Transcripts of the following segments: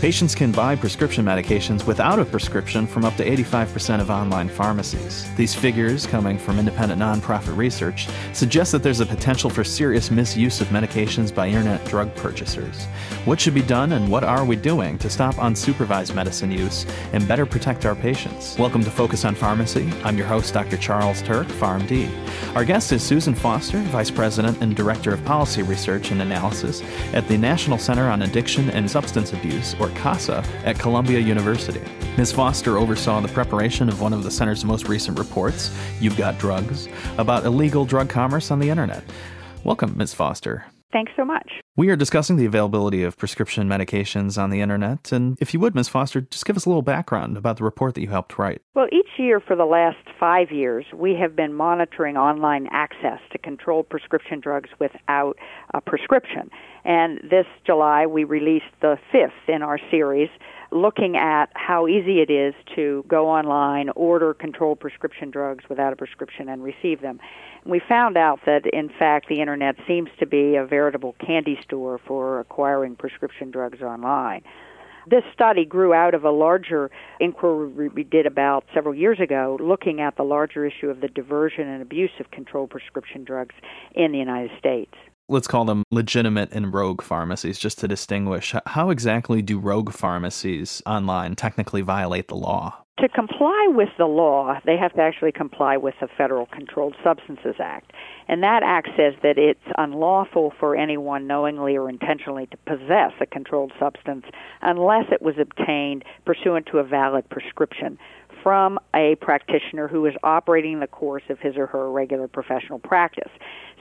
Patients can buy prescription medications without a prescription from up to 85% of online pharmacies. These figures, coming from independent nonprofit research, suggest that there's a potential for serious misuse of medications by internet drug purchasers. What should be done and what are we doing to stop unsupervised medicine use and better protect our patients? Welcome to Focus on Pharmacy. I'm your host, Dr. Charles Turck, PharmD. Our guest is Susan Foster, Vice President and Director of Policy Research and Analysis at the National Center on Addiction and Substance Abuse, CASA, at Columbia University. Ms. Foster oversaw the preparation of one of the center's most recent reports, You've Got Drugs, about illegal drug commerce on the internet. Welcome, Ms. Foster. Thanks so much. We are discussing the availability of prescription medications on the internet. And if you would, Ms. Foster, just give us a little background about the report that you helped write. Well, each year for the last five years, we have been monitoring online access to controlled prescription drugs without a prescription. And this July, we released the fifth in our series looking at how easy it is to go online, order controlled prescription drugs without a prescription, and receive them. We found out that, in fact, the internet seems to be a veritable candy store for acquiring prescription drugs online. This study grew out of a larger inquiry we did about several years ago, looking at the larger issue of the diversion and abuse of controlled prescription drugs in the United States let's call them legitimate and rogue pharmacies just to distinguish. How exactly do rogue pharmacies online technically violate the law? To comply with the law, they have to actually comply with the Federal Controlled Substances Act. And that act says that it's unlawful for anyone knowingly or intentionally to possess a controlled substance unless it was obtained pursuant to a valid prescription from a practitioner who is operating the course of his or her regular professional practice.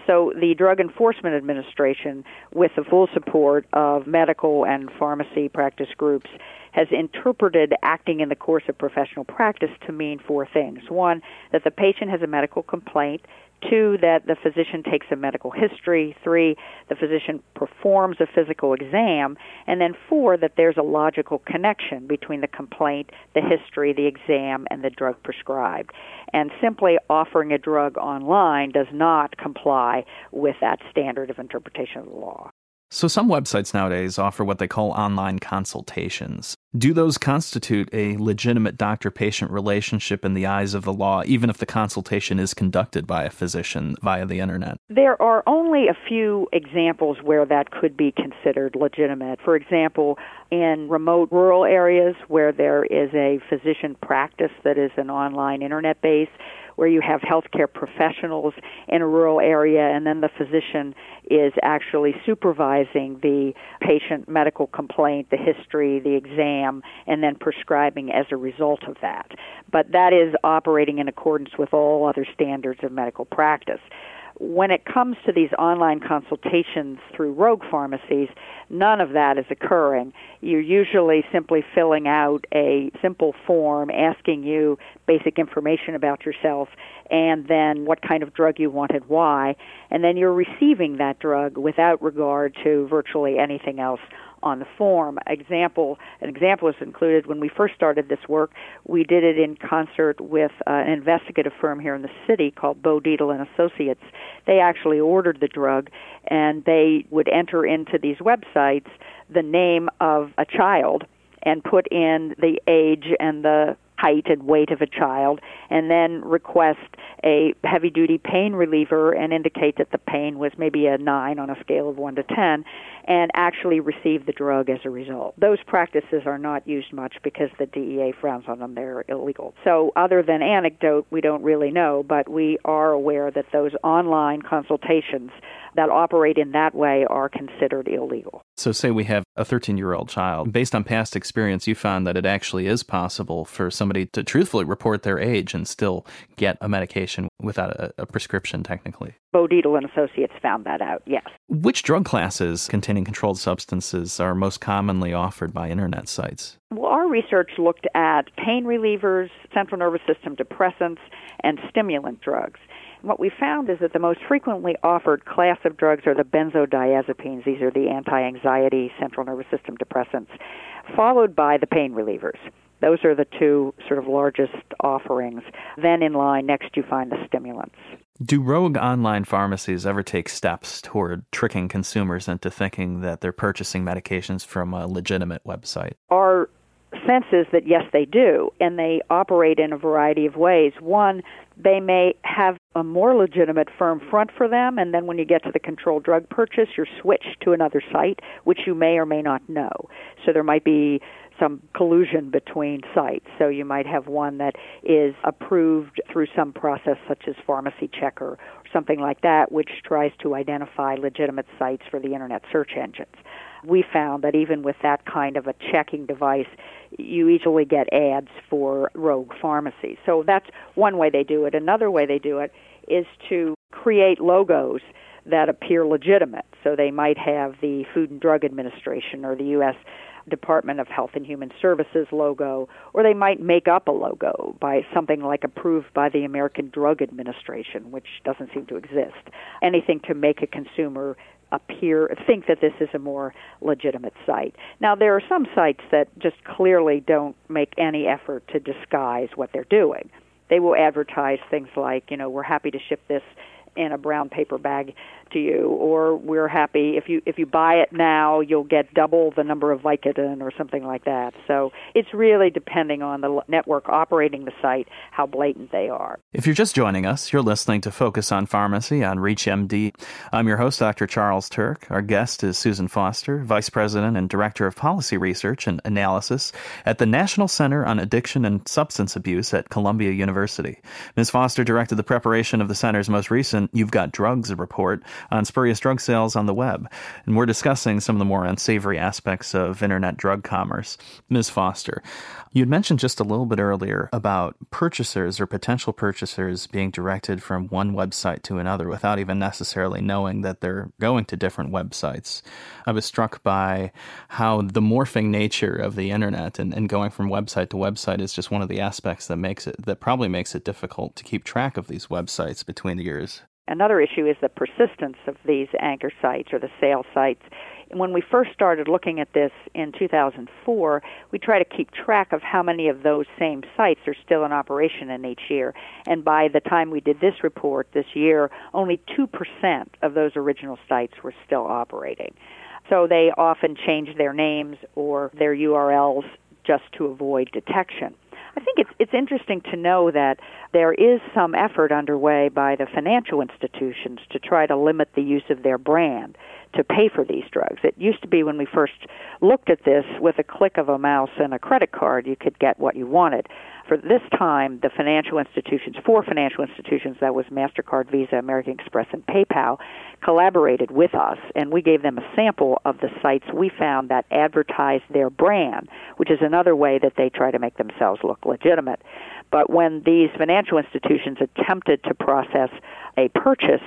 So the Drug Enforcement Administration, with the full support of medical and pharmacy practice groups, has interpreted acting in the course of professional practice to mean four things. One, that the patient has a medical complaint Two, that the physician takes a medical history. Three, the physician performs a physical exam. And then four, that there's a logical connection between the complaint, the history, the exam, and the drug prescribed. And simply offering a drug online does not comply with that standard of interpretation of the law. So, some websites nowadays offer what they call online consultations. Do those constitute a legitimate doctor patient relationship in the eyes of the law, even if the consultation is conducted by a physician via the internet? There are only a few examples where that could be considered legitimate. For example, in remote rural areas where there is a physician practice that is an online internet base, where you have healthcare professionals in a rural area and then the physician is actually supervising the patient medical complaint, the history, the exam, and then prescribing as a result of that. But that is operating in accordance with all other standards of medical practice when it comes to these online consultations through rogue pharmacies, none of that is occurring. You're usually simply filling out a simple form asking you basic information about yourself and then what kind of drug you wanted, why, and then you're receiving that drug without regard to virtually anything else on the form. Example, an example is included when we first started this work. We did it in concert with uh, an investigative firm here in the city called Bo and Associates. They actually ordered the drug, and they would enter into these websites the name of a child and put in the age and the height and weight of a child, and then request a heavy duty pain reliever and indicate that the pain was maybe a 9 on a scale of 1 to 10, and actually receive the drug as a result. Those practices are not used much because the DEA frowns on them. They're illegal. So, other than anecdote, we don't really know, but we are aware that those online consultations that operate in that way are considered illegal. So, say we have a 13 year old child. Based on past experience, you found that it actually is possible for somebody to truthfully report their age and still get a medication without a, a prescription, technically. Bo and Associates found that out, yes. Which drug classes containing controlled substances are most commonly offered by internet sites? Well, our research looked at pain relievers, central nervous system depressants, and stimulant drugs what we found is that the most frequently offered class of drugs are the benzodiazepines. These are the anti anxiety central nervous system depressants, followed by the pain relievers. Those are the two sort of largest offerings. Then in line, next you find the stimulants. Do rogue online pharmacies ever take steps toward tricking consumers into thinking that they're purchasing medications from a legitimate website? Our sense is that yes, they do, and they operate in a variety of ways. One, they may have a more legitimate firm front for them, and then when you get to the controlled drug purchase, you're switched to another site, which you may or may not know. So there might be some collusion between sites. So you might have one that is approved through some process such as Pharmacy Checker or something like that, which tries to identify legitimate sites for the internet search engines. We found that even with that kind of a checking device, you easily get ads for rogue pharmacies. So that's one way they do it. Another way they do it is to create logos that appear legitimate. So they might have the Food and Drug Administration or the U.S. Department of Health and Human Services logo, or they might make up a logo by something like approved by the American Drug Administration, which doesn't seem to exist. Anything to make a consumer appear think that this is a more legitimate site. Now there are some sites that just clearly don't make any effort to disguise what they're doing. They will advertise things like, you know, we're happy to ship this in a brown paper bag to you or we're happy if you if you buy it now you'll get double the number of Vicodin or something like that. So it's really depending on the network operating the site how blatant they are. If you're just joining us, you're listening to Focus on Pharmacy on ReachMD. I'm your host Dr. Charles Turck. Our guest is Susan Foster, Vice President and Director of Policy Research and Analysis at the National Center on Addiction and Substance Abuse at Columbia University. Ms. Foster directed the preparation of the center's most recent You've Got Drugs report on spurious drug sales on the web. And we're discussing some of the more unsavory aspects of internet drug commerce. Ms. Foster, you'd mentioned just a little bit earlier about purchasers or potential purchasers being directed from one website to another without even necessarily knowing that they're going to different websites. I was struck by how the morphing nature of the internet and, and going from website to website is just one of the aspects that makes it that probably makes it difficult to keep track of these websites between the years. Another issue is the persistence of these anchor sites or the sale sites. When we first started looking at this in 2004, we try to keep track of how many of those same sites are still in operation in each year. And by the time we did this report this year, only 2% of those original sites were still operating. So they often change their names or their URLs just to avoid detection. I think it's it's interesting to know that there is some effort underway by the financial institutions to try to limit the use of their brand to pay for these drugs. It used to be when we first looked at this with a click of a mouse and a credit card you could get what you wanted. For this time, the financial institutions, four financial institutions, that was MasterCard, Visa, American Express, and PayPal, collaborated with us, and we gave them a sample of the sites we found that advertised their brand, which is another way that they try to make themselves look legitimate. But when these financial institutions attempted to process a purchase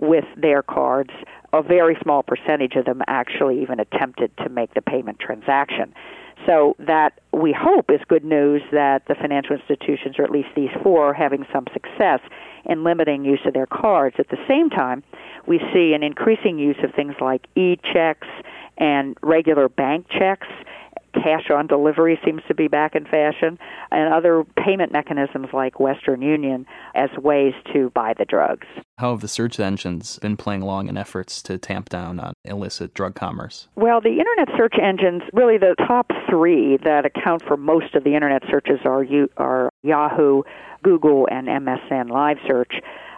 with their cards, a very small percentage of them actually even attempted to make the payment transaction. So that we hope is good news that the financial institutions, or at least these four, are having some success in limiting use of their cards. At the same time, we see an increasing use of things like e-checks and regular bank checks cash on delivery seems to be back in fashion, and other payment mechanisms like Western Union as ways to buy the drugs. How have the search engines been playing along in efforts to tamp down on illicit drug commerce? Well, the internet search engines, really the top three that account for most of the internet searches are, are Yahoo, Google, and MSN Live Search.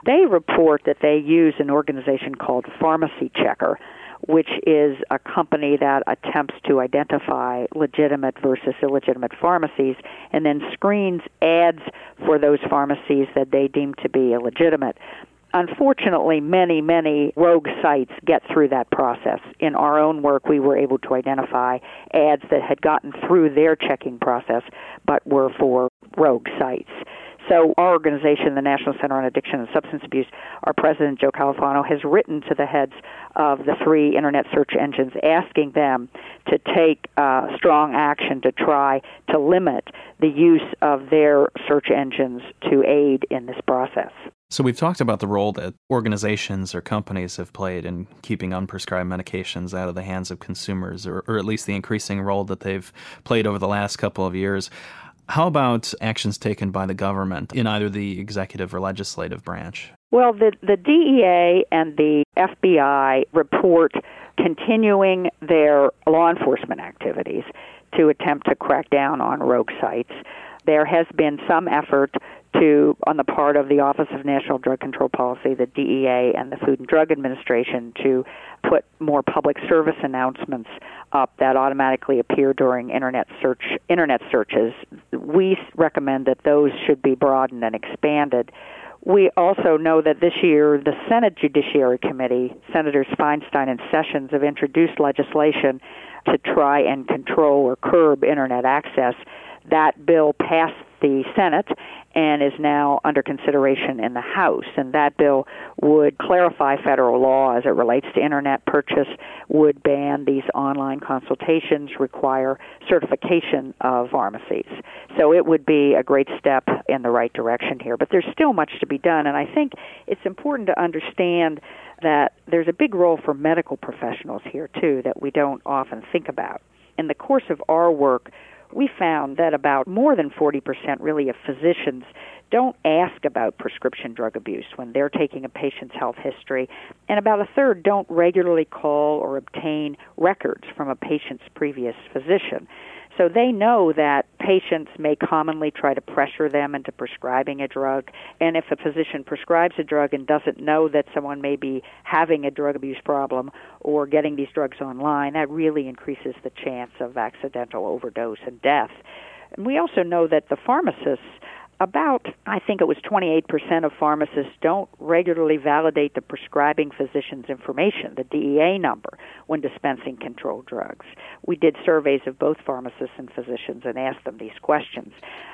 They report that they use an organization called Pharmacy Checker which is a company that attempts to identify legitimate versus illegitimate pharmacies and then screens ads for those pharmacies that they deem to be illegitimate. Unfortunately, many, many rogue sites get through that process. In our own work, we were able to identify ads that had gotten through their checking process but were for rogue sites. So our organization, the National Center on Addiction and Substance Abuse, our president, Joe Califano, has written to the heads of the three internet search engines asking them to take uh, strong action to try to limit the use of their search engines to aid in this process. So, we've talked about the role that organizations or companies have played in keeping unprescribed medications out of the hands of consumers, or, or at least the increasing role that they've played over the last couple of years. How about actions taken by the government in either the executive or legislative branch? Well, the, the DEA and the FBI report continuing their law enforcement activities to attempt to crack down on rogue sites. There has been some effort to, on the part of the Office of National Drug Control Policy, the DEA, and the Food and Drug Administration to put more public service announcements up that automatically appear during internet search internet searches. We recommend that those should be broadened and expanded. We also know that this year the Senate Judiciary Committee, Senators Feinstein and Sessions, have introduced legislation to try and control or curb internet access. That bill passed the Senate and is now under consideration in the House. And that bill would clarify federal law as it relates to internet purchase, would ban these online consultations, require certification of pharmacies. So it would be a great step in the right direction here. But there's still much to be done, and I think it's important to understand that there's a big role for medical professionals here, too, that we don't often think about. In the course of our work, we found that about more than 40% really of physicians don't ask about prescription drug abuse when they're taking a patient's health history, and about a third don't regularly call or obtain records from a patient's previous physician. So they know that patients may commonly try to pressure them into prescribing a drug. And if a physician prescribes a drug and doesn't know that someone may be having a drug abuse problem or getting these drugs online, that really increases the chance of accidental overdose and death. And we also know that the pharmacists about, I think it was 28% of pharmacists don't regularly validate the prescribing physician's information, the DEA number, when dispensing controlled drugs. We did surveys of both pharmacists and physicians and asked them these questions.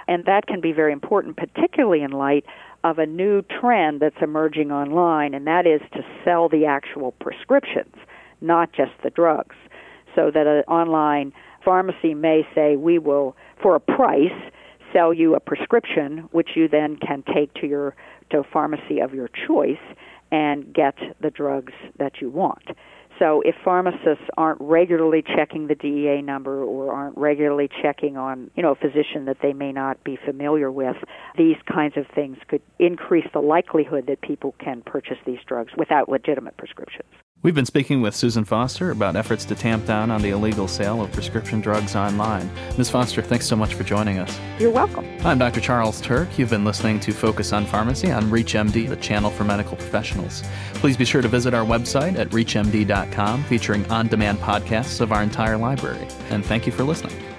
And that can be very important, particularly in light of a new trend that's emerging online, and that is to sell the actual prescriptions, not just the drugs. So that an online pharmacy may say, we will, for a price, sell you a prescription, which you then can take to your to a pharmacy of your choice and get the drugs that you want. So if pharmacists aren't regularly checking the DEA number or aren't regularly checking on, you know, a physician that they may not be familiar with, these kinds of things could increase the likelihood that people can purchase these drugs without legitimate prescriptions. We've been speaking with Susan Foster about efforts to tamp down on the illegal sale of prescription drugs online. Ms. Foster, thanks so much for joining us. You're welcome. I'm Dr. Charles Turck. You've been listening to Focus on Pharmacy on ReachMD, the channel for medical professionals. Please be sure to visit our website at reachmd.com featuring on demand podcasts of our entire library. And thank you for listening.